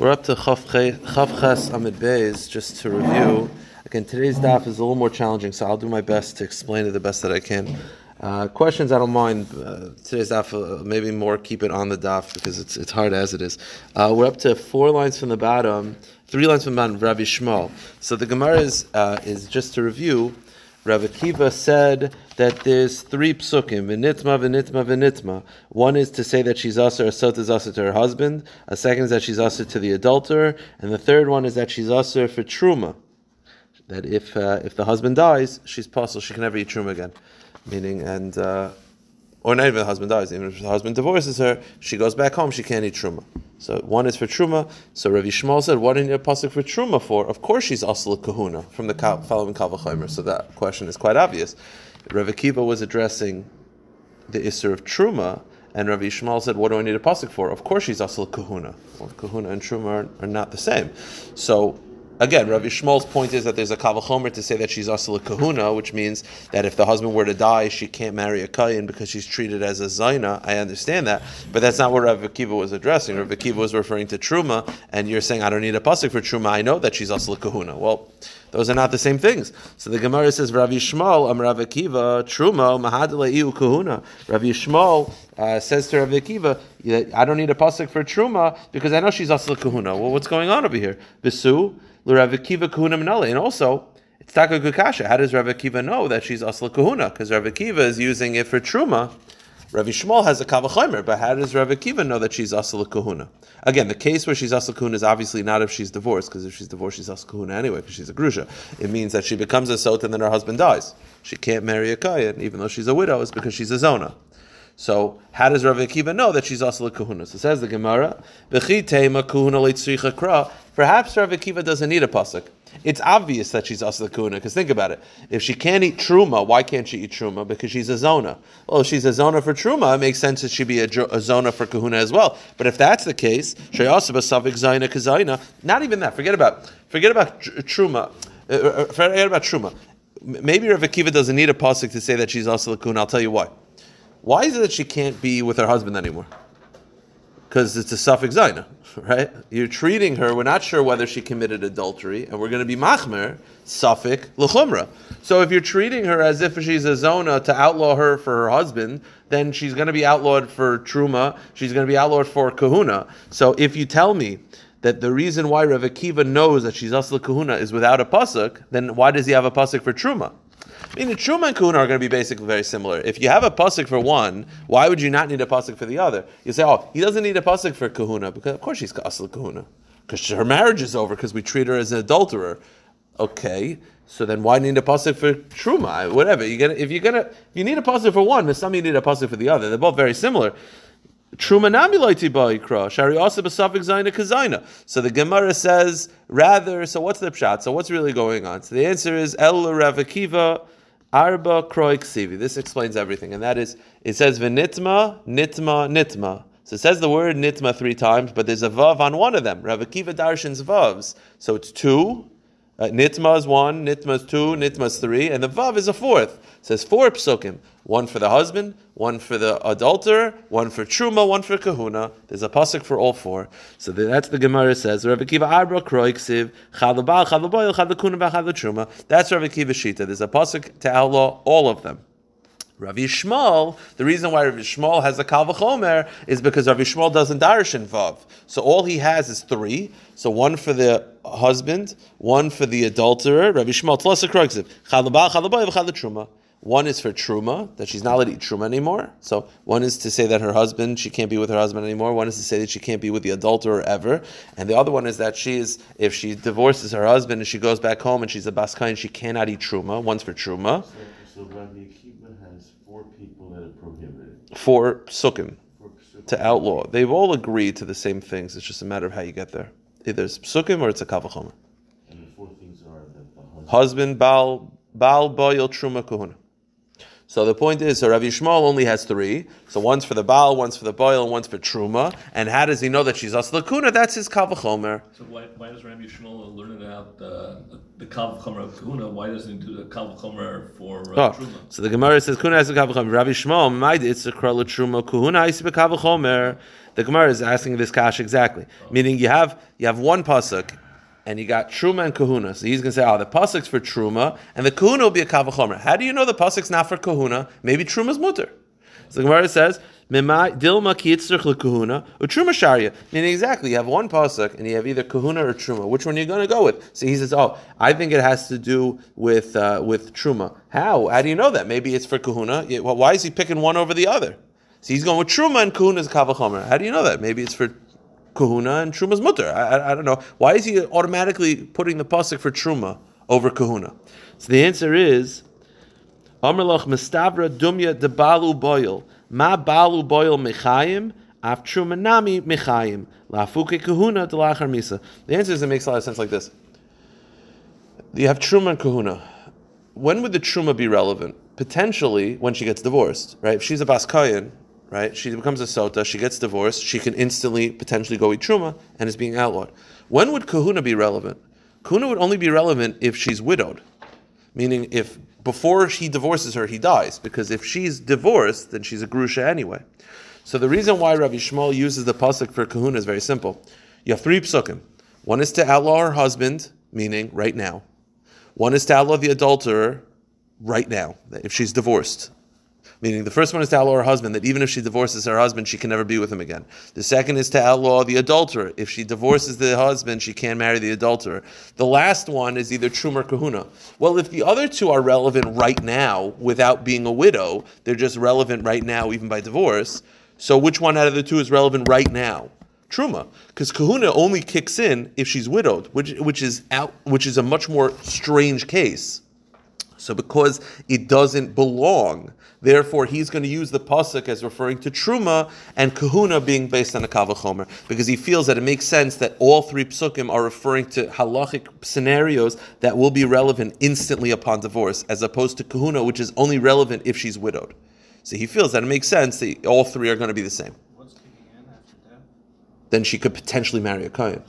We're up to Chav Ches Amid Beis, just to review. Again, today's daf is a little more challenging, so I'll do my best to explain it the best that I can. Uh, questions, I don't mind. Uh, today's daf, uh, maybe more keep it on the daf because it's, it's hard as it is. Uh, we're up to four lines from the bottom, three lines from the bottom, Rabbi Shmuel. So the Gemara is, uh, is just to review. Rav Akiva said that there's three psukim, v'nitma, v'nitma, v'nitma. One is to say that she's usher, a sot is to her husband. A second is that she's usher to the adulterer. And the third one is that she's usher for truma. That if uh, if the husband dies, she's possible, she can never eat truma again. Meaning, and uh, or not even the husband dies, even if the husband divorces her, she goes back home, she can't eat truma. So one is for truma. So Rav Shmuel said, "What do you need a pasuk for truma for?" Of course, she's asla kahuna from the following kavachomer. So that question is quite obvious. Rav Akiva was addressing the isser of truma, and Rav Shmuel said, "What do I need a pasuk for?" Of course, she's asla kahuna. Well, kahuna and truma are, are not the same. So Again, Rav Shmuel's point is that there's a kavachomer to say that she's asala kahuna, which means that if the husband were to die, she can't marry a kayin because she's treated as a zaina. I understand that, but that's not what Rav Akiva was addressing. Rav Akiva was referring to truma, and you're saying I don't need a pasuk for truma. I know that she's asala kahuna. Well, those are not the same things. So the Gemara says Rav Yishmael, Am Rav Akiva, Truma, Mahadle Iu Kahuna. Rav Yishmael uh, says to Rav Akiva, I don't need a pasuk for Truma because I know she's asla kahuna. Well, what's going on over here? Bisu, Rav Akiva kahuna. And also, it's taka kukasha. How does Rav Akiva know that she's asla kahuna? Because Rav Akiva is using it for truma. Rav Shmuel has a kavachomer, but how does Rav Akiva know that she's asla kahuna? Again, the case where she's asla kahuna is obviously not if she's divorced, because if she's divorced, she's asla kahuna anyway, because she's a grusha. It means that she becomes a sot and then her husband dies. She can't marry a kayan, even though she's a widow, is because she's a zona. So how does Rav Akiva know that she's also a kahuna? So says the Gemara, kahuna Perhaps Rav Akiva doesn't need a pasuk. It's obvious that she's also the kahuna because think about it. If she can't eat truma, why can't she eat truma? Because she's a zona. Well, if she's a zona for truma, it makes sense that she'd be a, a zona for kahuna as well. But if that's the case, not even that. Forget about forget about truma. Uh, uh, forget about truma. Maybe Rav Akiva doesn't need a pasuk to say that she's also the kahuna. I'll tell you why. Why is it that she can't be with her husband anymore? Because it's a suffix zaina, right? You're treating her, we're not sure whether she committed adultery, and we're going to be machmer, suffix l'chumra. So if you're treating her as if she's a zona to outlaw her for her husband, then she's going to be outlawed for truma, she's going to be outlawed for kahuna. So if you tell me that the reason why Rav Akiva knows that she's asla kahuna is without a pasuk, then why does he have a pasuk for truma? I mean, the Truma and Kahuna are going to be basically very similar. If you have a pasuk for one, why would you not need a pasuk for the other? You say, oh, he doesn't need a pasuk for Kahuna because of course she's Kasla Kahuna because her marriage is over because we treat her as an adulterer. Okay, so then why need a pasuk for Truma? Whatever you get, if you're gonna, if you need a pasuk for one, but some you need a pasuk for the other. They're both very similar. So the Gemara says rather. So what's the pshat? So what's really going on? So the answer is El Rav Akiva Arba kroik sivi. This explains everything, and that is it says v'nitma, nitma, nitma. So it says the word nitma three times, but there's a vav on one of them. Rav Akiva darshan's vavs, so it's two. Uh, nitma is one, nitma is two, nitma is three, and the vav is a fourth. It says four psukim: one for the husband, one for the adulterer, one for truma, one for kahuna. There's a pasuk for all four. So that's the Gemara says. Rav Akiva Arbra Kroiksiv Chalabal Chalaboyel Chalakuna Truma. That's Rav Akiva Shita. There's a pasuk to outlaw all of them. Rav Yishmael, the reason why Rav Yishmael has a Kalvachomer is because Rav Yishmael doesn't darish in Vav. So all he has is three. So one for the husband, one for the adulterer. Rav Yishmael, Tlasa Kroiksiv, Chalabal Chalaboyel Truma. One is for truma that she's not allowed to eat truma anymore. So one is to say that her husband she can't be with her husband anymore. One is to say that she can't be with the adulterer ever, and the other one is that she is if she divorces her husband and she goes back home and she's a baskain, she cannot eat truma. One's for truma. So, so four people that are prohibited. Four psukim to outlaw. They've all agreed to the same things. It's just a matter of how you get there. Either it's psukim or it's a kavachomer. And the four things are that the husband, husband, baal, baal, boil, truma, kahuna. So the point is, so Rabbi Yishmael only has three. So one's for the Baal, one's for the Boil, and one's for Truma. And how does he know that she's Asla Kuna? That's his Kavachomer. So why, why does Rabbi Shmuel learn it out the the Kav Chomer of Kahuna? Why doesn't he do the Kav Chomer for uh, Oh, Truma? so the Gemara says Kuna has a Kavachomer. Rabbi Yishmael, Maid it's a Krala Truma Kuhuna Isi Kavachomer. The Gemara is asking this kash exactly, meaning you have you have one pasuk. And you got Truma and Kahuna. So he's going to say, oh, the Pasuk's for Truma, and the Kahuna will be a Kavachomer. How do you know the Pasuk's not for Kahuna? Maybe Truma's mutter. So the Gemara says, "Mimai- Dilma lekahuna, utruma sharia. Meaning exactly, you have one pasuk and you have either kahuna or truma. Which one are you going to go with? So he says, "Oh, I think it has to do with uh, with truma. How? How do you know that? Maybe it's for kahuna. Why is he picking one over the other? So he's going with truma and kahuna is kavachomer. How do you know that? Maybe it's for kahuna and truma's mutter. I, I, I don't know. Why is he automatically putting the pasuk for truma over kahuna? So the answer is. Amrlach Mestavra Dumya de Balu Boil. Ma Balu Boil Mechayim, Af Trumanami Mechayim. Lafuke Kahuna de Lachar Misa. The answer is it makes a lot of sense like this. You have Truma and Kahuna. When would the Truma be relevant? Potentially when she gets divorced, right? If she's a Baskayan, right? She becomes a Sota, she gets divorced, she can instantly potentially go eat Truma and is being outlawed. When would Kahuna be relevant? Kahuna would only be relevant if she's widowed meaning if before he divorces her, he dies, because if she's divorced, then she's a grusha anyway. So the reason why Rabbi Shmuel uses the pasuk for kahuna is very simple. You have three psukim. One is to outlaw her husband, meaning right now. One is to outlaw the adulterer right now, if she's divorced. Meaning the first one is to outlaw her husband, that even if she divorces her husband, she can never be with him again. The second is to outlaw the adulterer. If she divorces the husband, she can't marry the adulterer. The last one is either Trum or Kahuna. Well, if the other two are relevant right now without being a widow, they're just relevant right now, even by divorce. So which one out of the two is relevant right now? Truma, because Kahuna only kicks in if she's widowed, which which is out, which is a much more strange case. So because it doesn't belong, therefore he's going to use the pasuk as referring to truma and kahuna being based on a kavachomer because he feels that it makes sense that all three psukim are referring to halachic scenarios that will be relevant instantly upon divorce, as opposed to kahuna, which is only relevant if she's widowed. So he feels that it makes sense that all three are going to be the same. What's kicking in after death? Then she could potentially marry a kohen.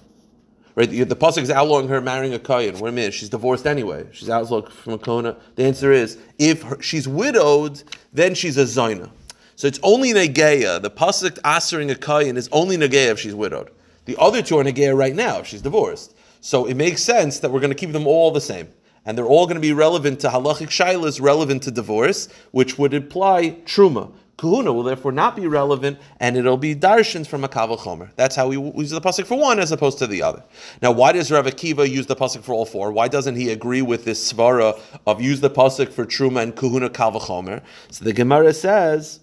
Right, the, the pasuk is outlawing her marrying a kohen. Wait a minute, she's divorced anyway. She's outlawed from a kohen. The answer is, if her, she's widowed, then she's a zayna. So it's only negeya. The pasuk answering a kohen is only negeya if she's widowed. The other two are negeya right now if she's divorced. So it makes sense that we're going to keep them all the same. And they're all going to be relevant to halachic shailas, relevant to divorce, which would imply truma. Kahuna will therefore not be relevant, and it'll be darshans from a kaval chomer. That's how we use the pasuk for one as opposed to the other. Now, why does Rav Akiva use the pasuk for all four? Why doesn't he agree with this svara of use the pasuk for truma and kahuna kaval chomer? So the Gemara says.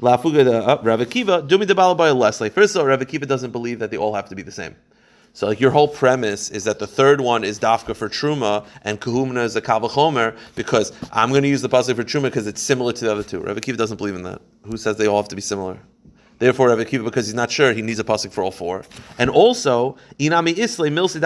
Lafuga uh, Rav Akiva, Dumi the Balabai Leslie. First of all, Rav Akiva doesn't believe that they all have to be the same. So, like your whole premise is that the third one is dafka for truma and kahumna is a kavachomer because I'm going to use the pasuk for truma because it's similar to the other two. Rav Akiva doesn't believe in that. Who says they all have to be similar? Therefore, Rav Akiva, because he's not sure, he needs a pasuk for all four. And also, inami isle milsi.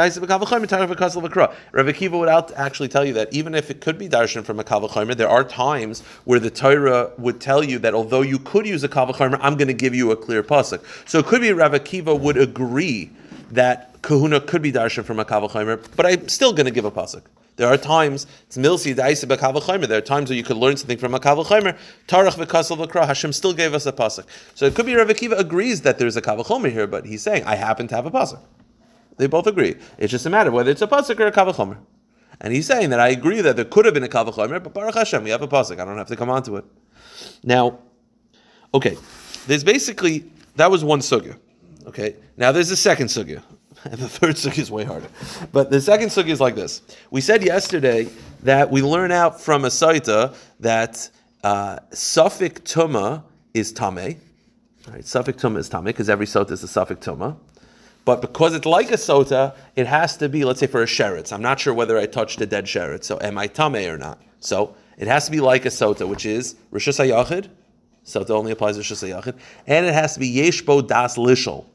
Rav Akiva would actually tell you that even if it could be darshan from a kavachomer, there are times where the Torah would tell you that although you could use a kavachomer, I'm going to give you a clear pasuk. So it could be Rav Akiva would agree that kahuna could be darshan from a kavachomer, but I'm still going to give a pasuk. There are times it's milsi daisa b'kavachomer. There are times where you could learn something from a kavachomer. Tarach v'kasal v'kra. Hashem still gave us a pasuk. So it could be Rav Akiva agrees that there's a kavachomer here, but he's saying I happen to have a pasuk. They both agree. It's just a matter of whether it's a pasuk or a kavachomer. And he's saying that I agree that there could have been a kavachomer, but Baruch Hashem, we have a pasuk. I don't have to come on to it. Now, okay, there's basically that was one sugya. Okay, now there's a second sugya. And the third sugya is way harder. But the second sugya is like this. We said yesterday that we learn out from a saita that uh, suffix tuma is tame. Right? Suffix tuma is tame because every sota is a suffix tuma. But because it's like a sota, it has to be, let's say, for a sheretz. I'm not sure whether I touched a dead sheretz, so am I tame or not? So it has to be like a sota, which is rishus hayachid. Sota only applies to rishus hayachid, and it has to be yeshbo das lishol.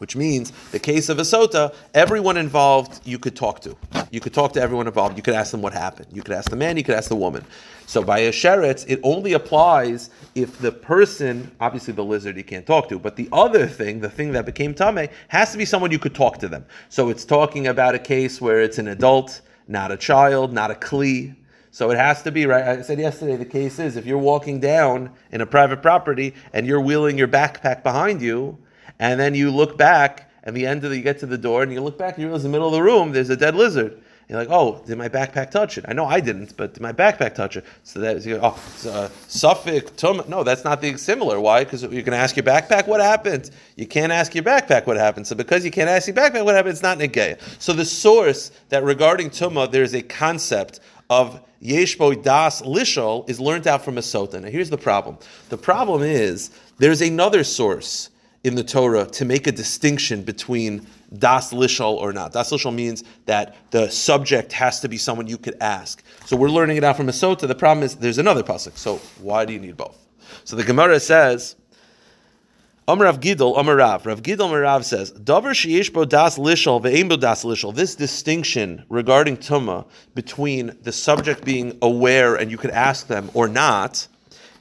Which means the case of a sota, everyone involved you could talk to. You could talk to everyone involved. You could ask them what happened. You could ask the man. You could ask the woman. So by a sheretz, it only applies if the person, obviously the lizard you can't talk to, but the other thing, the thing that became tame, has to be someone you could talk to them. So it's talking about a case where it's an adult, not a child, not a kli. So it has to be right. I said yesterday the case is if you're walking down in a private property and you're wheeling your backpack behind you, and then you look back, and the end of the, you get to the door, and you look back, and you realize in the middle of the room there's a dead lizard. You're like, oh, did my backpack touch it? I know I didn't, but did my backpack touch it? So that you go, oh, uh, Suffolk, Tum. No, that's not the similar. Why? Because you can ask your backpack what happened. You can't ask your backpack what happened. So because you can't ask your backpack what happened, it's not negaya. So the source that regarding Tumah, there's a concept of Yeshbo Das Lishol is learned out from a sota. Now here's the problem. The problem is there's another source in the Torah to make a distinction between das lishol or not. Das lishol means that the subject has to be someone you could ask. So we're learning it out from a sota. The problem is there's another pasuk. So why do you need both? So the Gemara says. Amar Rav Gidol, Amar Rav. Rav Gidol Rav says, Davar sheyesh bo das lishol ve'ein bo das lishol. This distinction regarding tuma between the subject being aware and you could ask them or not.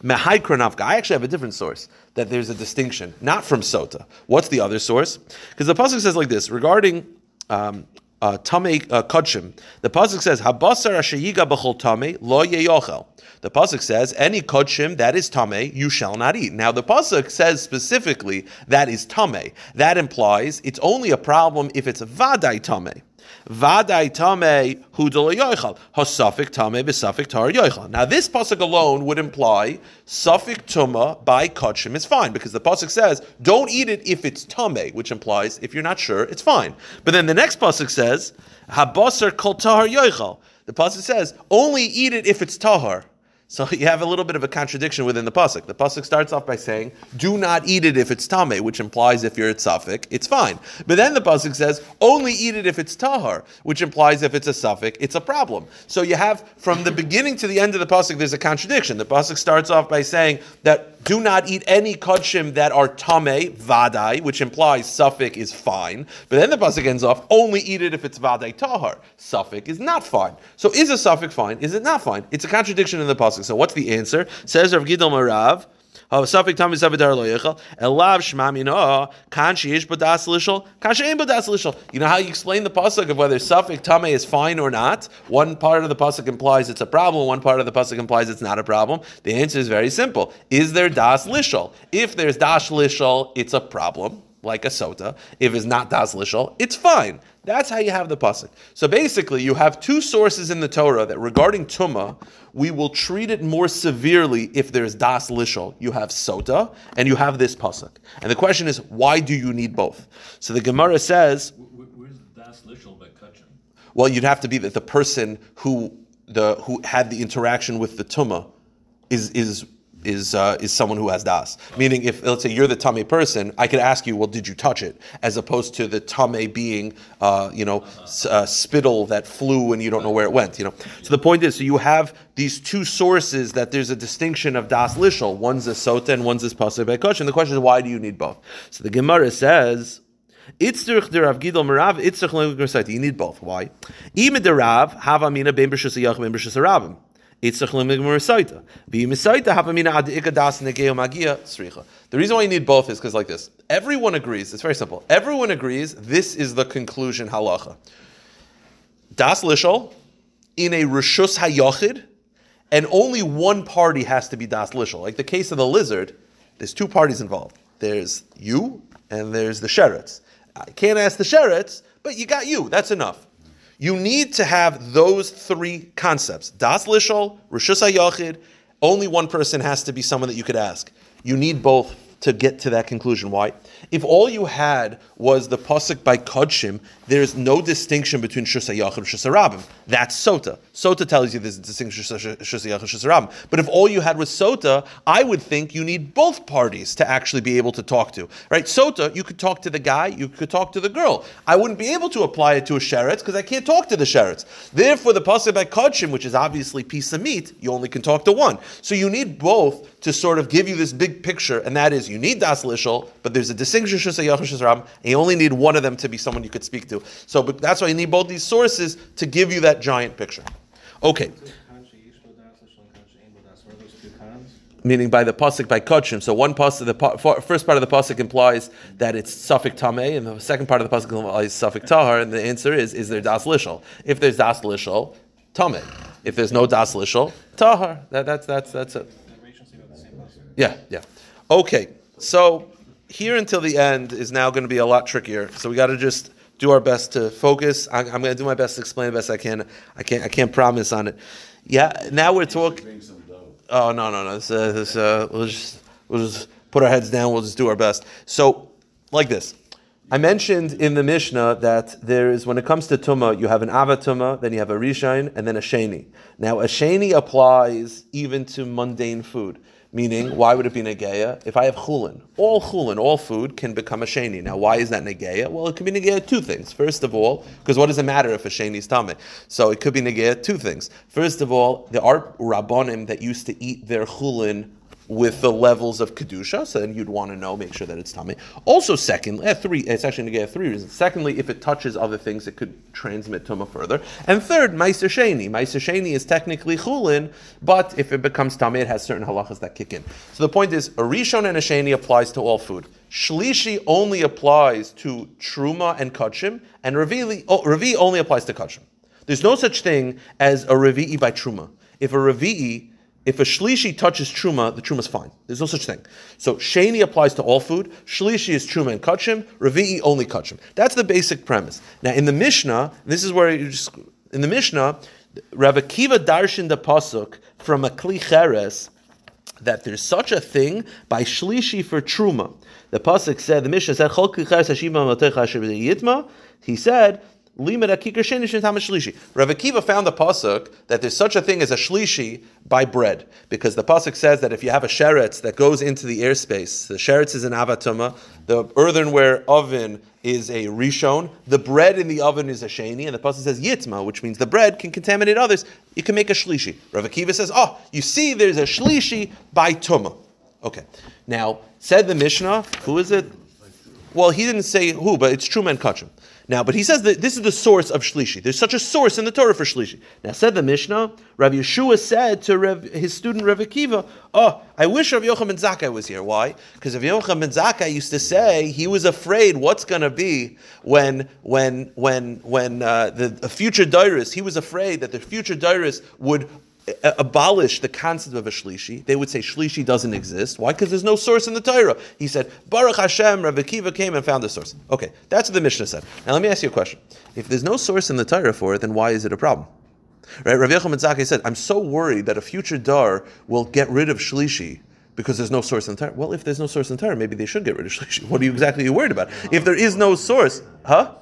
I actually have a different source that there's a distinction, not from Sota. What's the other source? Because the pasuk says like this regarding um, uh, uh. The pasuk says Habasar Ashayiga B'chol Tamei Lo Yeyochel. The pasuk says any Kodshim that is Tamei you shall not eat. Now the pasuk says specifically that is Tamei. That implies it's only a problem if it's Vadai Tamei. Vadai tame hudal yoichal. Hasafik tame besafik tar yoichal. Now this pasuk alone would imply safik tuma by kachim is fine because the pasuk says don't eat it if it's tame, which implies if you're not sure it's fine. But then the next pasuk says habasar kol tahar yoichal. The pasuk says only eat it if it's tahar. So you have a little bit of a contradiction within the pasuk. The pasuk starts off by saying, "Do not eat it if it's tame," which implies if you're at suffix, it's fine. But then the pasuk says, "Only eat it if it's tahar," which implies if it's a suffix, it's a problem. So you have from the beginning to the end of the pasuk, there's a contradiction. The pasuk starts off by saying that do not eat any kodshim that are tame vadai, which implies suffix is fine. But then the pasuk ends off, "Only eat it if it's vadai tahar." Suffix is not fine. So is a suffix fine? Is it not fine? It's a contradiction in the pasuk. So what's the answer? Says Rav Gidol Marav. Safik tam isavidar lo yechal. Elav shmam yino kan sheish badas lishol kan shein badas lishol. You know how you explain the pasuk of whether safik tame is fine or not? One part of the pasuk implies it's a problem. One part of the pasuk implies it's not a problem. The answer is very simple. Is there das lishol? If there's das lishol, it's a problem like a sota. If it's not das lishol, it's fine. That's how you have the pasuk. So basically, you have two sources in the Torah that regarding tuma, we will treat it more severely if there's das lishol. You have sota and you have this pasuk. And the question is, why do you need both? So the Gemara says, Where's Das Lishel by Kachin? well, you'd have to be that the person who the who had the interaction with the tuma is is is uh, is someone who has das. Meaning, if let's say you're the tummy person, I could ask you, well, did you touch it? As opposed to the tummy being, uh, you know, s- uh, spittle that flew and you don't know where it went. You know. So the point is, so you have these two sources that there's a distinction of das lishol. One's a sota and one's a pasuk And the question is, why do you need both? So the Gemara says. You need both. Why? The reason why you need both is because like this. Everyone agrees, it's very simple. Everyone agrees this is the conclusion halacha. Das lishol in a rishus hayachid, and only one party has to be das lishol. Like the case of the lizard, there's two parties involved. There's you and there's the sheretz. I can't ask the sheretz, but you got you. That's enough. You need to have those three concepts: das lishol, rishus hayachid. Only one person has to be someone that you could ask. You need both to get to that conclusion. Why? If all you had was the pasuk by Kodshim, there's no distinction between Shusayach and Shusarabim. That's Sota. Sota tells you there's a distinction between Shusayach and Shusarabim. But if all you had was Sota, I would think you need both parties to actually be able to talk to. Right? Sota, you could talk to the guy, you could talk to the girl. I wouldn't be able to apply it to a sheretz because I can't talk to the sheretz. Therefore, the pasuk by Kodshim, which is obviously piece of meat, you only can talk to one. So you need both to sort of give you this big picture, and that is you need das lishol, but there's a distinction shus yachush ram, and you only need one of them to be someone you could speak to. So but that's why you need both these sources to give you that giant picture. Okay. Kanshi Yishlo Das, Lishlo, and Kanshi Ein Das. What are those two cons? meaning by the pasuk by kachim. So one pasuk, the pa- first part of the pasuk implies that it's suffik tameh, and the second part of the pasuk implies suffik tahar. And the answer is: Is there das lishol? If there's das lishol, tameh. If there's no das lishol, tahar. That, that's that's that's it. The narrations seem about the same person. Yeah, yeah. Okay, so here until the end is now going to be a lot trickier. So we got to just do our best to focus. I, I'm going to do my best to explain the best I can. I can't. I can't promise on it. Yeah. Now we're talking. Bring some dough. Oh no no no! This, uh, this, uh, we'll just we'll just put our heads down. We'll just do our best. So, like this, I mentioned in the Mishnah that there is when it comes to tuma, you have an ava tuma, then you have a rishain, and then a sheni. Now, a sheni applies even to mundane food. Meaning, why would it be negeya? If I have chulin, all chulin, all food can become a sheni. Now, why is that negeya? Well, it could be negeya two things. First of all, because what does it matter if a sheni is tame? So it could be negeya two things. First of all, there are rabbonim that used to eat their chulin with the levels of kedusha, so then you'd want to know, make sure that it's tummy. Also, secondly, uh, three, it's actually going to get three reasons. Secondly, if it touches other things, it could transmit tuma further. And third, meiser sheni. Is technically chulin, but if it becomes tummy, it has certain halachas that kick in. So the point is, a rishon and a sheni applies to all food. Shlishi only applies to truma and kachim, and revi, oh, revi only applies to kachim. There's no such thing as a revi'i by truma. If a revi'i if a shlishi touches truma, the truma is fine. There's no such thing. So sheni applies to all food. Shlishi is truma and kachim. Revi'i only kachim. That's the basic premise. Now in the Mishnah, this is where you just in the Mishnah, Rav Akiva darshan the pasuk from a kli cheres that there's such a thing by shlishi for truma. The pasuk said the Mishnah said Chol kli cheres hashiva matecha yitma. He said. Rav Akiva found the pasuk that there's such a thing as a shlishi by bread, because the pasuk says that if you have a sheretz that goes into the airspace, the sheretz is an avatuma, the earthenware oven is a rishon, the bread in the oven is a sheni, and the pasuk says yitma, which means the bread can contaminate others. You can make a shlishi. Rav Akiva says, oh, you see, there's a shlishi by tuma. Okay. Now, said the Mishnah, who is it? Well, he didn't say who, but it's Truman Kachim. Now, but he says that this is the source of Shlishi. There's such a source in the Torah for Shlishi. Now, said the Mishnah, Rav Yeshua said to Rav, his student Rav Akiva, Oh, I wish Rav Yochanan ben Zakkai was here. Why? Because Rav Yochanan ben Zakkai used to say he was afraid what's going to be when, when, when, when uh, the, the future Dairis, he was afraid that the future Dairis would abolish the concept of a shlishi. They would say shlishi doesn't exist. Why? Because there's no source in the Torah. He said, Baruch Hashem, Rav Akiva came and found the source. Okay, that's what the Mishnah said. Now let me ask you a question. If there's no source in the Torah for it, then why is it a problem? Right? Rav ben Zakkai said, I'm so worried that a future dar will get rid of shlishi because there's no source in the Torah. Well, if there's no source in the Torah, maybe they should get rid of shlishi. What are you exactly you worried about? If there is no source, huh?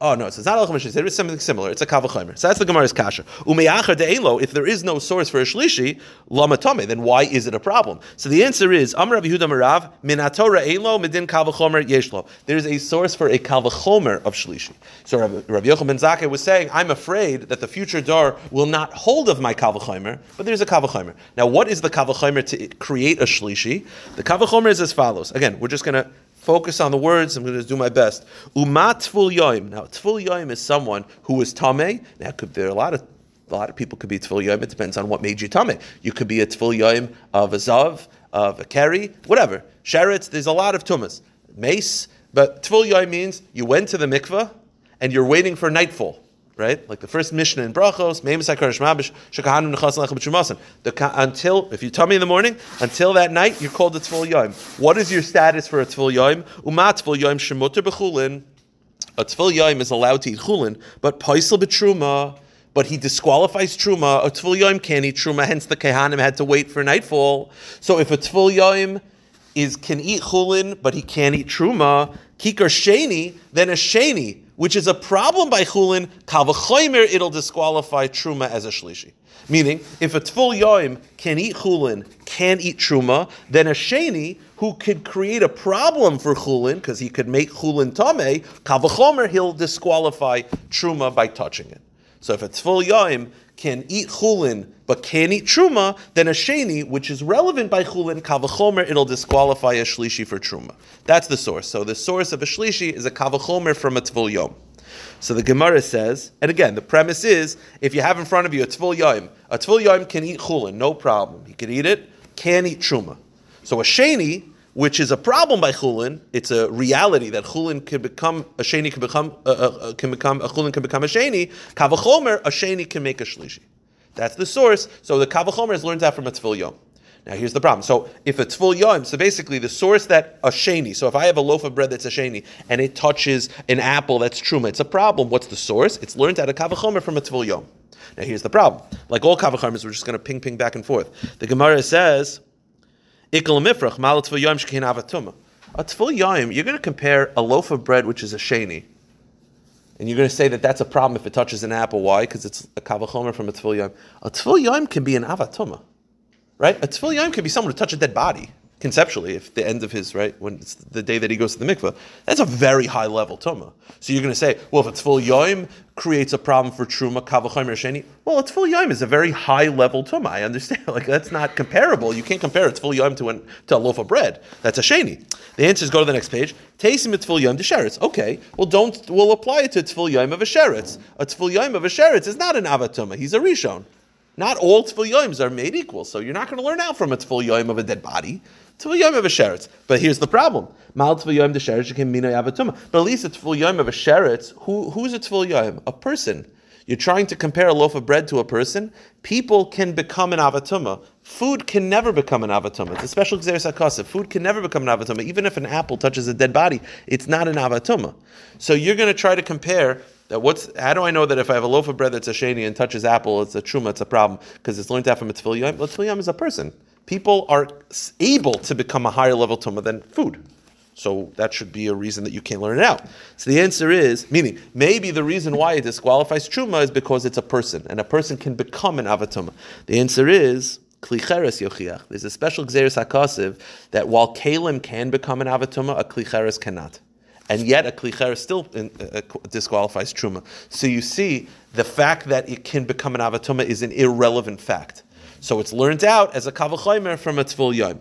Oh no, so it's not al It's something similar. It's a kavachomer. So that's the Gemara's kasha. Umeyacher de'elo. If there is no source for a shlishi, lamatome, then why is it a problem? So the answer is Amar Rav Yehuda Marav min haTorah elo midin kavachomer yeshlo. There is a source for a kavachomer of shlishi. So Rav, Rav Yochanan ben Zakkai was saying, I'm afraid that the future dar will not hold of my kavachomer, but there's a kavachomer. Now, what is the kavachomer to create a shlishi? The kavachomer is as follows. Again, we're just going to focus on the words. I'm going to do my best. Umat tful yoim. Now, tful yoim is someone who is tame. Now, could, there are a lot of a lot of people could be tfil yoim. It depends on what made you tame. You could be a tfil yoim of a zav, of a keri, whatever. Sheretz. There's a lot of tumas. Mace. But tfil yoim means you went to the mikvah and you're waiting for nightfall. Right, like the first Mishnah in Brachos, the, until if you tell me in the morning, until that night, you're called a Tfil Yom. What is your status for a Tfil Yom? Umat Tfil Yom shemuter bechulin. A Tfil Yom is allowed to eat chulin, but paisel betruma. But he disqualifies truma. A Tfil Yom can't eat truma. Hence, the Kehanim had to wait for nightfall. So, if a Tfil Yom is can eat chulin, but he can't eat truma, kikar sheni, then a sheni, which is a problem by chulin, kavachoymer, it'll disqualify truma as a shlishi. Meaning, if a tful yoim can eat chulin, can eat truma, then a sheni who could create a problem for chulin because he could make chulin tame, kavachomer, he'll disqualify truma by touching it. So if a Tful Yoim can eat chulin but can't eat truma, then a sheni, which is relevant by chulin, kavachomer, it'll disqualify a shlishi for truma. That's the source. So the source of a shlishi is a kavachomer from a Tvul Yom. So the Gemara says, and again, the premise is, if you have in front of you a Tvul Yom, a Tvul Yom can eat chulin, no problem. He can eat it, can eat truma. So a sheni, which is a problem by chulin, it's a reality that chulin can become a sheni can become uh, uh, can become a chulin can become a sheni. Kavachomer, a sheni can make a shlishi. That's the source. So the kavachomer is learned that from a tfil yom. Now here's the problem. So if a tfil yom, so basically the source that a sheni. So if I have a loaf of bread that's a sheni and it touches an apple that's truma, it's a problem. What's the source? It's learned out of kavachomer from a tfil yom. Now here's the problem. Like all kavachomers, we're just going to ping ping back and forth. The Gemara says. Ikal mifrach yom avatuma. A tfil yom, you're going to compare a loaf of bread which is a sheni, and you're going to say that that's a problem if it touches an apple. Why? Because it's a kavachomer from a tfil yom. A tfil yom can be an avatuma, right? A tfil yom can be someone who touch a dead body. Conceptually, if the end of his right when it's the day that he goes to the mikveh, that's a very high level tuma. So you're going to say, well, if it's full yom creates a problem for truma kavachomer sheni, well, it's full yom is a very high level tuma. I understand, like that's not comparable. You can't compare it's full yom to, an, to a loaf of bread. That's a sheni. The answer is go to the next page. Taisim it's full yom to sheretz. Okay, well, don't we'll apply it to full yom of a sheretz. A full yom of a sheretz is not an avatuma. He's a rishon. Not all tefil yoims are made equal, so you're not going to learn out from a tefil yoim of a dead body. Tefil yoim of a sheretz. But here's the problem: Mal tefil yoim de sheretz can mina yavatuma. But at least a tefil yoim of a sheretz. Who who's a tefil yoim? A person. You're trying to compare a loaf of bread to a person. People can become an avatuma. Food can never become an avatuma. It's a special xeris akasa. Food can never become an avatuma. Even if an apple touches a dead body, it's not an avatuma. So you're going to try to compare that what's how do I know that if I have a loaf of bread that's a sheni and touches apple, it's a truma, it's a problem because it's learned out from a tefil yom. Yom is a person. People are able to become a higher level tuma than food. So that should be a reason that you can't learn it out. So the answer is, meaning maybe the reason why it disqualifies truma is because it's a person, and a person can become an avatuma. The answer is klicheres yochiach. There's a special xeris hakasiv that while kalim can become an avatuma, a klicheres cannot and yet a klicher still in, uh, disqualifies truma. So you see, the fact that it can become an avatuma is an irrelevant fact. So it's learned out as a kavachomer from a tzvul yom.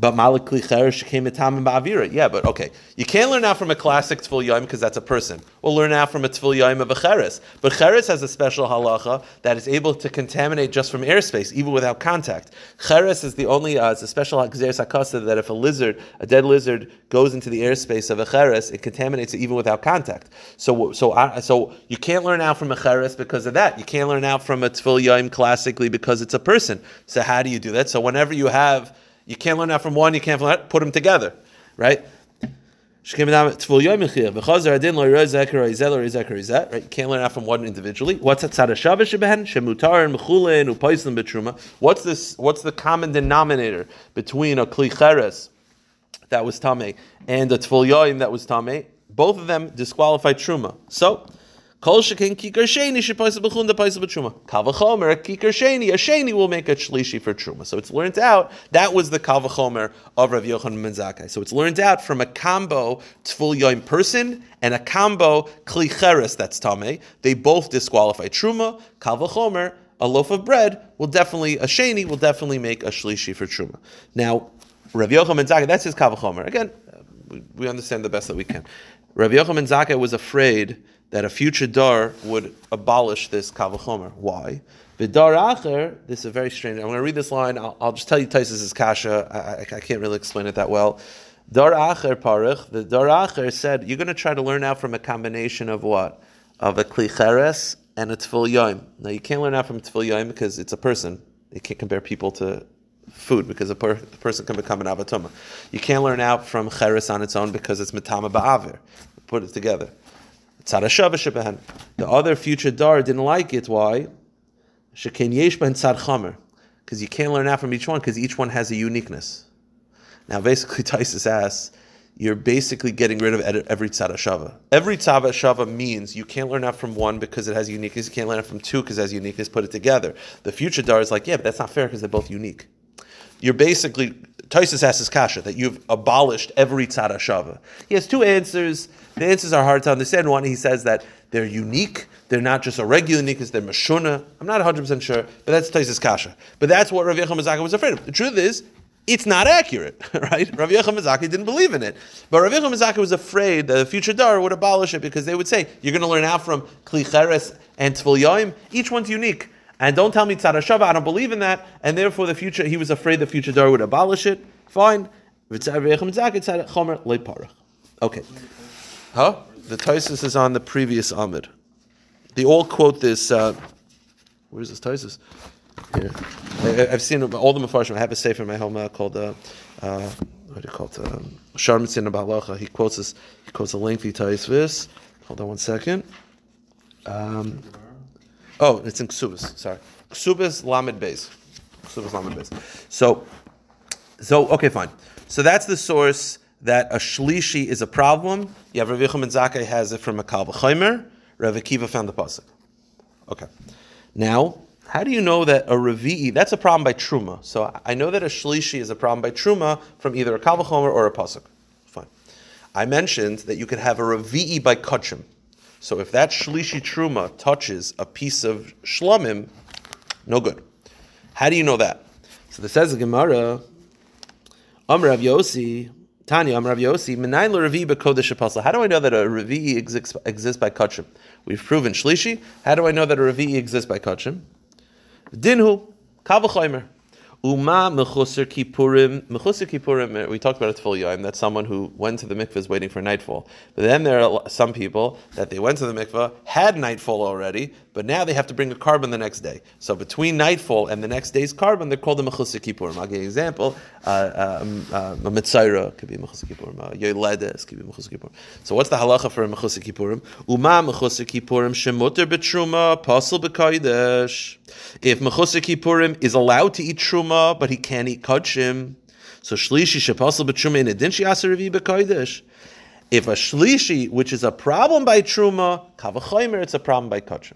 But Malik Klicher came a tam ba'avira. Yeah, but okay. You can't learn out from a classic Tfil Yom because that's a person. We'll learn out from a Tfil Yom of a Cheres. But Cheres has a special halacha that is able to contaminate just from airspace, even without contact. Cheres is the only, uh, it's a special Xeris HaKasa that if a lizard, a dead lizard, goes into the airspace of a Cheres, it contaminates it even without contact. So, so, uh, so you can't learn out from a Cheres because of that. You can't learn out from a Tfil Yom classically because it's a person. So how do you do that? So whenever you have you can't learn that from one, you can't learn put them together, right? Right? You can't learn out from one individually. What's that What's this? What's the common denominator between a klicheres that was tame and a tful that was tame? Both of them disqualify truma. So Kol shekin kikar sheni shepaisa b'chunda paisa b'truma. Kavachomer, kikar sheni, a sheni will make a shlishi for truma. So it's learned out, that was the kavachomer of Rav Yochanan ben Zakkai. So it's learned out from a combo tful yoim person and a combo klicheres that's tame. They both disqualify truma, kavachomer, a loaf of bread will definitely, a sheni will definitely make a shlishi for truma. Now, Rav Yochanan ben Zakkai, that's his kavachomer. Again, we, understand the best that we can. Rav Yochanan ben Zakkai was afraid that a future dar would abolish this kavachomer. Why? The acher, this is very strange. I'm going to read this line. I'll, I'll just tell you Taisus' kasha. I, I, I, can't really explain it that well. Dar acher parich. The dar acher said you're going to try to learn out from a combination of what? Of a klicheres and a tefil yoim. Now you can't learn out from a tefil yoim because it's a person. You can't compare people to food because a per- person can become an avatuma. You can't learn out from cheres on its own because it's mitama ba'avir. Put it together. The other future dar didn't like it. Why? Because you can't learn out from each one because each one has a uniqueness. Now, basically, Taisus asks, you're basically getting rid of every tzad shava. Every tzad shava means you can't learn out from one because it has uniqueness. You can't learn out from two because it has uniqueness. Put it together. The future dar is like, yeah, but that's not fair because they're both unique. You're basically Taisus asks kasha that you've abolished every tzad shava. He has two answers. The answers are hard to understand. One, he says that they're unique they're not just a regular nikas, they're mashuna. I'm not 100% sure, but that's Taisis Kasha. But that's what Rav Yechon was afraid of. The truth is, it's not accurate, right? Rav Yechon didn't believe in it. But Rav Yechon was afraid that the future Dar would abolish it because they would say, you're going to learn out from Kli Cheres and Tfil. Each one's unique. And don't tell me Tzara Shava, I don't believe in that. And therefore, the future, he was afraid the future Dar would abolish it. Fine. Okay. Huh? The Taisus is on the previous Amid. They all quote this. Uh, where's this Taisus? Here. I, I've seen all the Mefarshim. I have a sefer in my home uh, called. Uh, uh, what do you call it? Um, Abalacha. He quotes this. He quotes a lengthy Taisus. Hold on one second. Um, oh, it's in Ksubas. Sorry, Ksubas Lamed Beis. Ksubas Lamed Beis. So, so okay, fine. So that's the source that a shlishi is a problem. You have Rav Yechon ben Zakkai has it from a Kal V'chomer. Rav Akiva found the pasuk. Okay. Now, how do you know that a Ravi'i, that's a problem by Truma. So I know that a Shlishi is a problem by Truma from either a Kal V'chomer or a pasuk. Fine. I mentioned that you could have a Ravi'i by Kachim. So if that Shlishi Truma touches a piece of Shlomim, no good. How do you know that? So this says the Gemara, Am Rav Yossi, Tanya, I'm Rav Yossi, Menayin Ravi Bekodesh Apostle. How do I know that a Ravi exists, exists by Kachim? We've proven Shlishi. How do I know that a Ravi exists by Kachim? Dinhu, Kavachoimer. Uma mechusar kippurim. Mechusar kippurim. We talked about it full yom. That's someone who went to the mikvah waiting for nightfall. But then there are some people that they went to the mikvah had nightfall already, but now they have to bring a carbon the next day. So between nightfall and the next day's carbon, they're called the mechusar kippurim. I'll give you an example. Uh, um, uh, a mitzayra could be mechusar. A could be mechusar. So what's the halacha for a mechusar kippurim? Uma mechusar kippurim shemuter betruma pasal b'kodesh. If mechusar kippurim is allowed to eat truma, but he can't eat kachim, so shlishi shepasal b'truma in adin she'aser revi b'kodesh. If a shlishi, which is a problem by truma, kavachomer, it's a problem by kachim.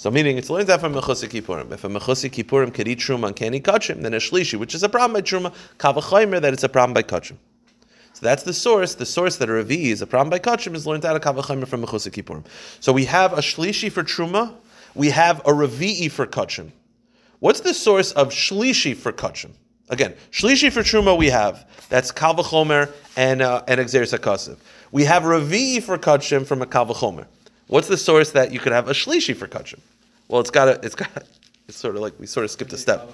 So meaning it's learned that from Mechusik Kippurim. If a Mechusik Kippurim could eat Truma and can't eat Kachim, then a Shlishi, which is a problem by Truma, Kavachaimer, that it's a problem by Kachim. So that's the source. The source that a Ravi is a problem by Kachim is learned out of Kavachaimer from Mechusik Kippurim. So we have a Shlishi for Truma, we have a Ravi'i for Kachim. What's the source of Shlishi for Kachim? Again, Shlishi for Truma we have. That's Kavachomer and, uh, and Exeris. We have Ravi'i for Kachim from a Kavachomer. What's the source that you could have a shlishi for kachim? Well, it's got to, it's got, it's sort of like we sort of skipped a step.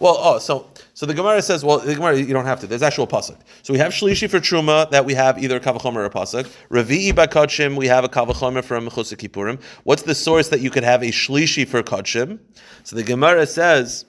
Well, oh, so so the Gemara says, well, the Gemara you don't have to. There's actual pasuk. So we have shlishi for truma that we have either a kavachomer or pasuk. Ravi'i by kachim we have a kavachomer from kippurim. What's the source that you could have a shlishi for kachim? So the Gemara says.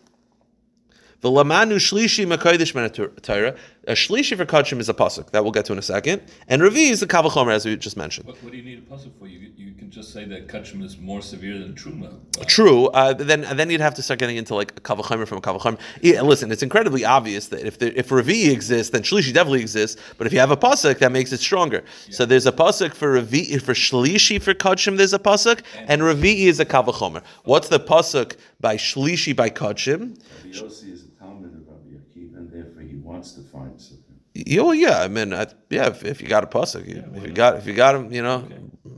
The lamanu shlishi makaydish Torah. A shlishi for kachim is a pasuk that we'll get to in a second, and ravi is the kavachomer as we just mentioned. What, what do you need a puzzle for? You, you can just say that kachim is more severe than truma. But True. Uh, then then you'd have to start getting into like a kavachomer from a kavachomer. Yeah, listen, it's incredibly obvious that if the, if ravi exists, then shlishi definitely exists. But if you have a pasuk, that makes it stronger. So there's a pasuk for ravi for shlishi for kachim. There's a pasuk, and ravi is a kavachomer. What's the pasuk by shlishi by kachim? Rabbi Yossi is a Talmud of Rabbi Akiva, and therefore he wants to find something. Yeah, well, yeah. I mean, I, yeah. If, if you got a pasuk, you, if you got if you got him, you know,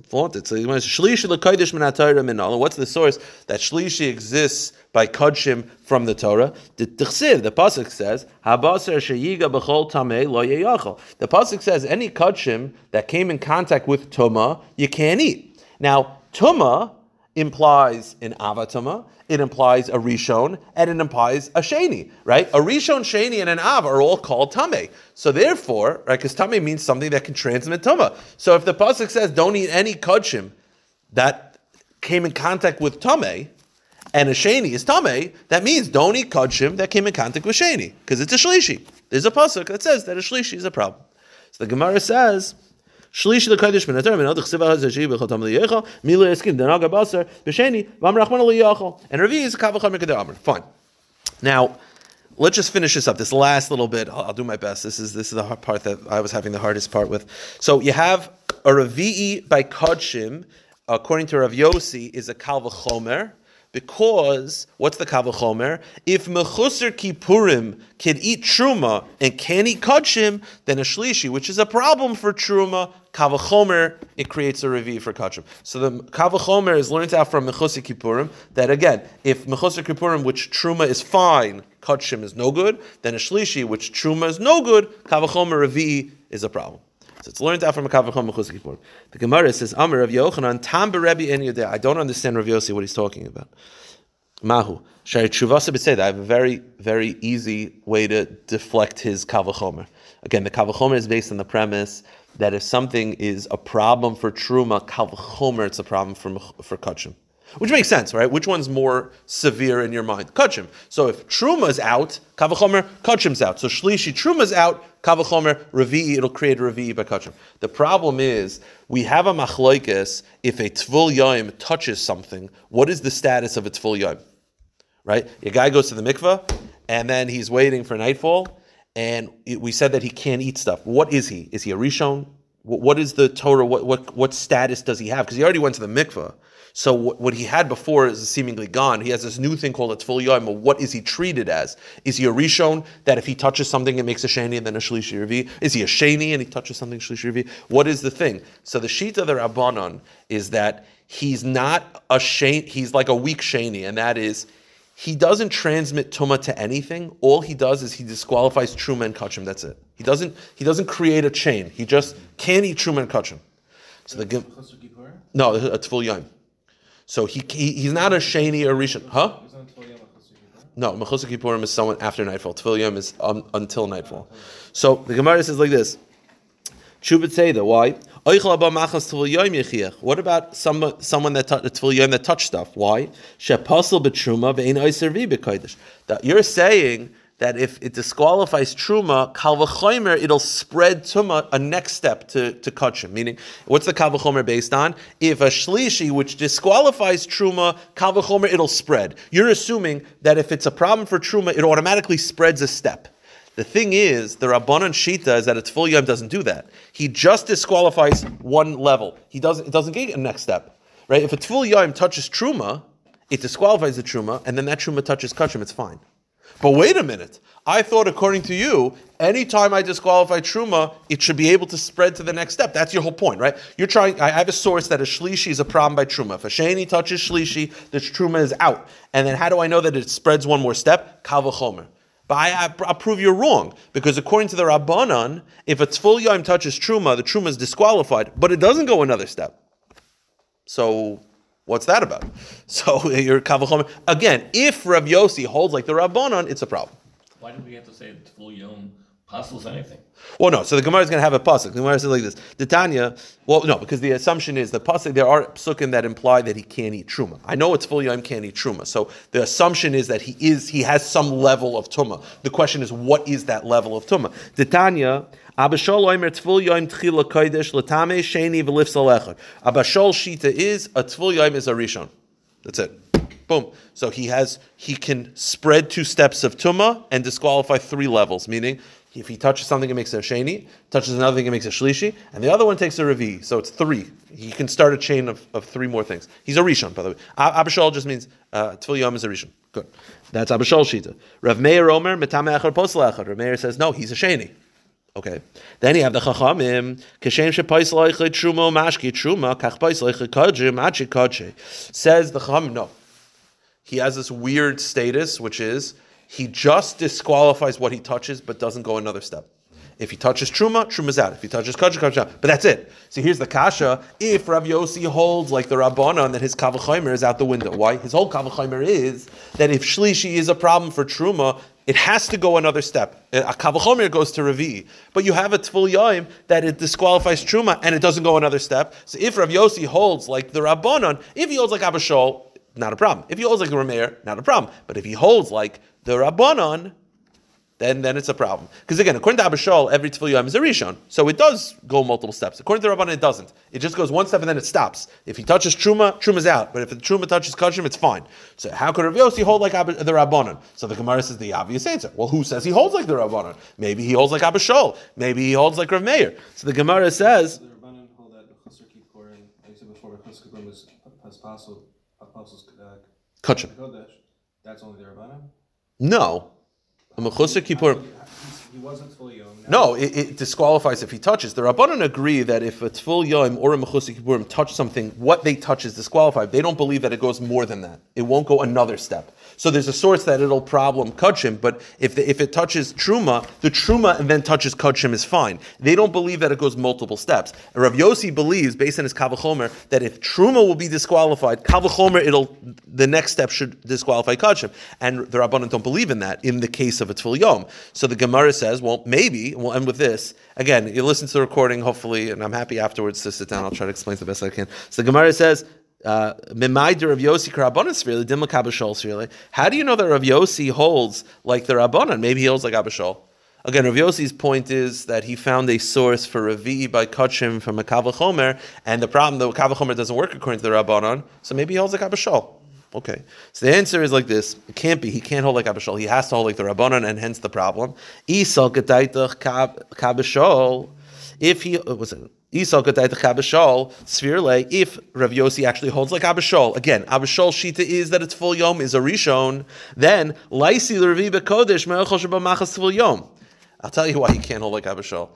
flaunt it. So you want shlishi lekaydish min haTorah min Allah. What's the source that shlishi exists by kudshim from the Torah? The Tichsiv, the pasuk says, "Habaser sheyiga b'chol tamei lo yeyachol." The pasuk says any kudshim that came in contact with tuma, you can't eat. Now, tuma implies an avatama, it implies a rishon, and it implies a sheni, right? A rishon, sheni, and an av are all called tame. So therefore, right, because tame means something that can transmit tuma. So if the pasuk says don't eat any kudshim that came in contact with tame, and a sheni is tame, that means don't eat kudshim that came in contact with sheni, because it's a shlishi. There's a pasuk that says that a shlishi is a problem. So the Gemara says. And Ravi is a amr. Fine. Now, let's just finish this up. This last little bit, I'll, I'll do my best. This is this is the part that I was having the hardest part with. So you have a Ravi'i by Kodshim, according to Rav Yossi, is a kalvachomer. Because what's the kavachomer? If mechusar kippurim can eat truma and can eat kachim, then a shlishi, which is a problem for truma, Kavachomer, it creates a revi for kachim. So the Kavachomer is learned out from Mechusik Kippurim that again, if Mechusik Kippurim, which Truma is fine, kachim is no good, then a Shlishi, which Truma is no good, Kavachomer revi is a problem. So it's learned out from a Kavachom Mechusik Kippurim. The Gemara says, Amr of Yochanan, Tam Berebi En Yodeh. I don't understand Rav Yossi what he's talking about. Mahu. Shari Chuvasa B'Tzeda. I have a very, very easy way to deflect his Kavachomer. Again, the Kavachomer is based on the premise that if something is a problem for Truma, Kavachomer, it's a problem for, for Kachim. Which makes sense, right? Which one's more severe in your mind? Kachim. So if Truma's out, Kavachomer, Kachim's out. So Shlishi, Truma's out, Kavachomer, Revi'i, it'll create a Revi'i by Kachim. The problem is, we have a machloikis, if a Tvul Yoim touches something, what is the status of a Tvul Yoim? Right? A guy goes to the mikveh, and then he's waiting for nightfall, and we said that he can't eat stuff. What is he? Is he a Rishon? What is the Torah? What, what, what status does he have? Because he already went to the mikveh. So what, what he had before is seemingly gone. He has this new thing called a Tful Yom. What is he treated as? Is he a Rishon that if he touches something it makes a Sheni and then a Shlishi Revi? Is he a Sheni and he touches something Shlishi Revi? What is the thing? So the sheet of the Rabbanon is that he's not a Sheni, he's like a weak Sheni, and that is he doesn't transmit tuma to anything. All he does is he disqualifies truma and kachim. That's it. He doesn't. He doesn't create a chain. He just can't eat truma and kachim. So the Gem- Chosr Kippur? no, it's full yom. So he, he he's not a sheni or rishon, huh? No, Mechusik Kippurim is someone after nightfall. Tfil Yom is um, until nightfall. So the Gemara says like this. That why? What about some, someone that touched that touched stuff? Why? That you're saying that if it disqualifies truma, kalvachomer, it'll spread tuma a next step to to kachim. Meaning, what's the kalvachomer based on? If a shlishi which disqualifies truma, kalvachomer, it'll spread. You're assuming that if it's a problem for truma, it automatically spreads a step. The thing is, the Rabbanon Shita is that a Tful Yom doesn't do that. He just disqualifies one level. He doesn't, it doesn't get a next step. Right? If a Tful Yom touches Truma, it disqualifies the Truma, and then that Truma touches Kachim, it's fine. But wait a minute. I thought, according to you, anytime I disqualify Truma, it should be able to spread to the next step. That's your whole point, right? You're trying, I have a source that a Shlishi is a problem by Truma. If a Shani touches Shlishi, the Truma is out. And then how do I know that it spreads one more step? Kalvachomer. But I, I, I'll prove you're wrong because according to the Rabbanon, if a Tful Yom touches Truma, the Truma is disqualified, but it doesn't go another step. So what's that about? So you're. Again, if Rav Yossi holds like the Rabbanon, it's a problem. Why do we have to say full yom apostles anything? Well, no. So the Gemara is going to have a pasuk. The Gemara says like this: the Tanya. Well, no, because the assumption is the pasuk. There are psukim that imply that he can't eat truma. I know it's full yom can't eat truma. So the assumption is that he is he has some level of tuma. The question is, what is that level of tuma? The Tanya. Abba Shaul oimer tful yom tchila kodesh latame sheni v'lif salechad. Abba Shaul shita is a tful yom is a rishon. That's it. Boom. So he has he can spread two steps of tuma and disqualify three levels. Meaning, if he touches something, it makes a sheni. Touches another thing, it makes a shlishi, and the other one takes a revi. So it's three. He can start a chain of, of three more things. He's a rishon, by the way. Abba Shaul just means uh, tfil yom is a rishon. Good. That's Abba Shaul shita. Rav Meir Omer metame echad posel echad. Rav Meir says no, he's a sheni. Okay. Then you have the Chachamim, Kashem shepois loichid truma mashki truma, kach machi kodje. Says the Chachamim, no. He has this weird status, which is he just disqualifies what he touches, but doesn't go another step. If he touches truma, truma's out. If he touches kodje, kodje out. But that's it. So here's the kasha. If Rav Yossi holds like the Rabbanon that his kavachomer is out the window, why? His whole kavachomer is that if shlishi is a problem for truma, it has to go another step. A kavachomer goes to Ravi, but you have a tful yaim that it disqualifies truma and it doesn't go another step. So if Rav Yossi holds like the Rabbanon, if he holds like Abba Shaul, not a problem. If he holds like the Rameir, not a problem. But if he holds like the Rabbanon, then then it's a problem. Because again, according to Abba Shaul, every tefillah is a rishon, so it does go multiple steps. According to the Rabbanon, it doesn't. It just goes one step and then it stops. If he touches truma, truma's out. But if the truma touches kashim, it's fine. So how could Rav hold like Ab- the Rabbanon? So the Gemara says the obvious answer. Well, who says he holds like the Rabbanon? Maybe he holds like Abba Shaul. Maybe he holds like Rav Meir. So the Gemara says. The Rabbanan hold that like said before, was Paspasul, Apostles uh, Kachim. That's only the Rabbanan? No. A Mechusar Kippurim. He's- He wasn't fully young. No, it, it disqualifies if he touches. The Rabbanan agree that if a Tfil Yom or a Mechusar Kippurim touch something, what they touch is disqualified. They don't believe that it goes more than that. It won't go another step. So there's a source that it'll problem Kachim, but if, the, if it touches Truma, the Truma and then touches Kachim is fine. They don't believe that it goes multiple steps. Rav Yossi believes, based on his Kavachomer, that if Truma will be disqualified, Kavachomer, it'll the next step should disqualify Kachim. And the Rabbanan don't believe in that in the case of a Tfil Yom. So the Gemara says, well, maybe, we'll end with this. Again, you listen to the recording, hopefully, and I'm happy afterwards to sit down. I'll try to explain the best I can. So the Gemara says, uh, How do you know that Rav Yossi holds like the Rabbanan? Maybe he holds like Abba Shaul. Again, Rav Yossi's point is that he found a source for Ravi by Kachim from a Kavachomer, and the problem, the Kavachomer doesn't work according to the Rabbanan, so maybe he holds like Abba Shaul. Okay, so the answer is like this: It can't be. He can't hold like Abba Shaul. He has to hold like the Rabbanan, and hence the problem. Isal kabashol. If he uh, was Isal getaitach kabashol svirle. If Rav Yossi actually holds like Abba Shaul, again, Abba Shaul shita is that it's full yom is a rishon. Then laisi bekodesh full yom. I'll tell you why he can't hold like Abba Shaul.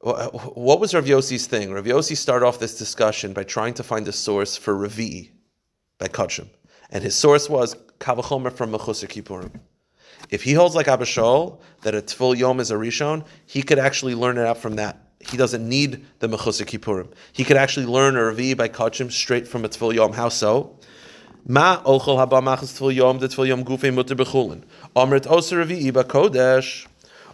What was Rav Yossi's thing? Rav Yossi started off this discussion by trying to find a source for Ravi by Kachim. And his source was Kavachomer from Mechusar Kippurim. If he holds like Abba Shaul, that a Tfil Yom is a Rishon, he could actually learn it out from that. He doesn't need the Mechusar Kippurim. He could actually learn a Ravi by Kachim straight from a Tfil Yom. How so? Ma ochel haba machas Tfil Yom, the Tfil Yom gufei mutter bechulin. Amrit oser Ravi ba Kodesh.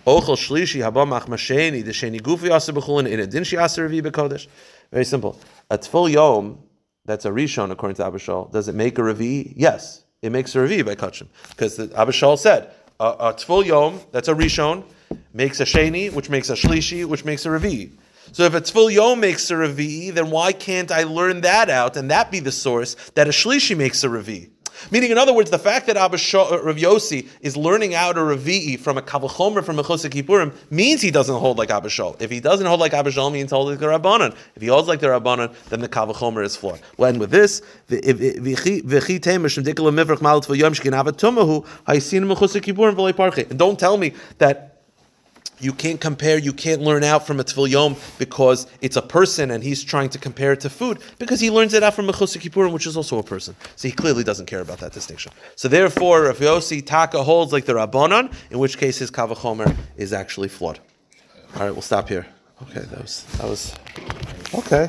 Ochel shlishi haba mach masheni, the sheni gufei aser bechulin, in a din shi aser Ravi ba Kodesh. Very simple. A Tfil Yom, that's a rishon according to Abba Shaul. Does it make a revi? Yes, it makes a revi by kachim because the Abba Shaul said a, a yom that's a rishon makes a sheni, which makes a shlishi, which makes a revi. So if a tful yom makes a revi, then why can't I learn that out and that be the source that a shlishi makes a revi? Meaning, in other words, the fact that Abba uh, Rav Yossi is learning out a Ravi'i from a Kavachomer from a Chosek Kippurim means he doesn't hold like Abba Shaul. If he doesn't hold like Abba Shaul, means hold like the Rabbanan. If he holds like the Rabbanan, then the Kavachomer is flawed. We'll end with this. And don't tell me that you can't compare, you can't learn out from a Tvil Yom because it's a person and he's trying to compare it to food because he learns it out from a Kippurim, which is also a person. So he clearly doesn't care about that distinction. So therefore, if Yossi Taka holds like the Rabbanon, in which case his Kavachomer is actually flawed. All right, we'll stop here. Okay, that was, that was, okay.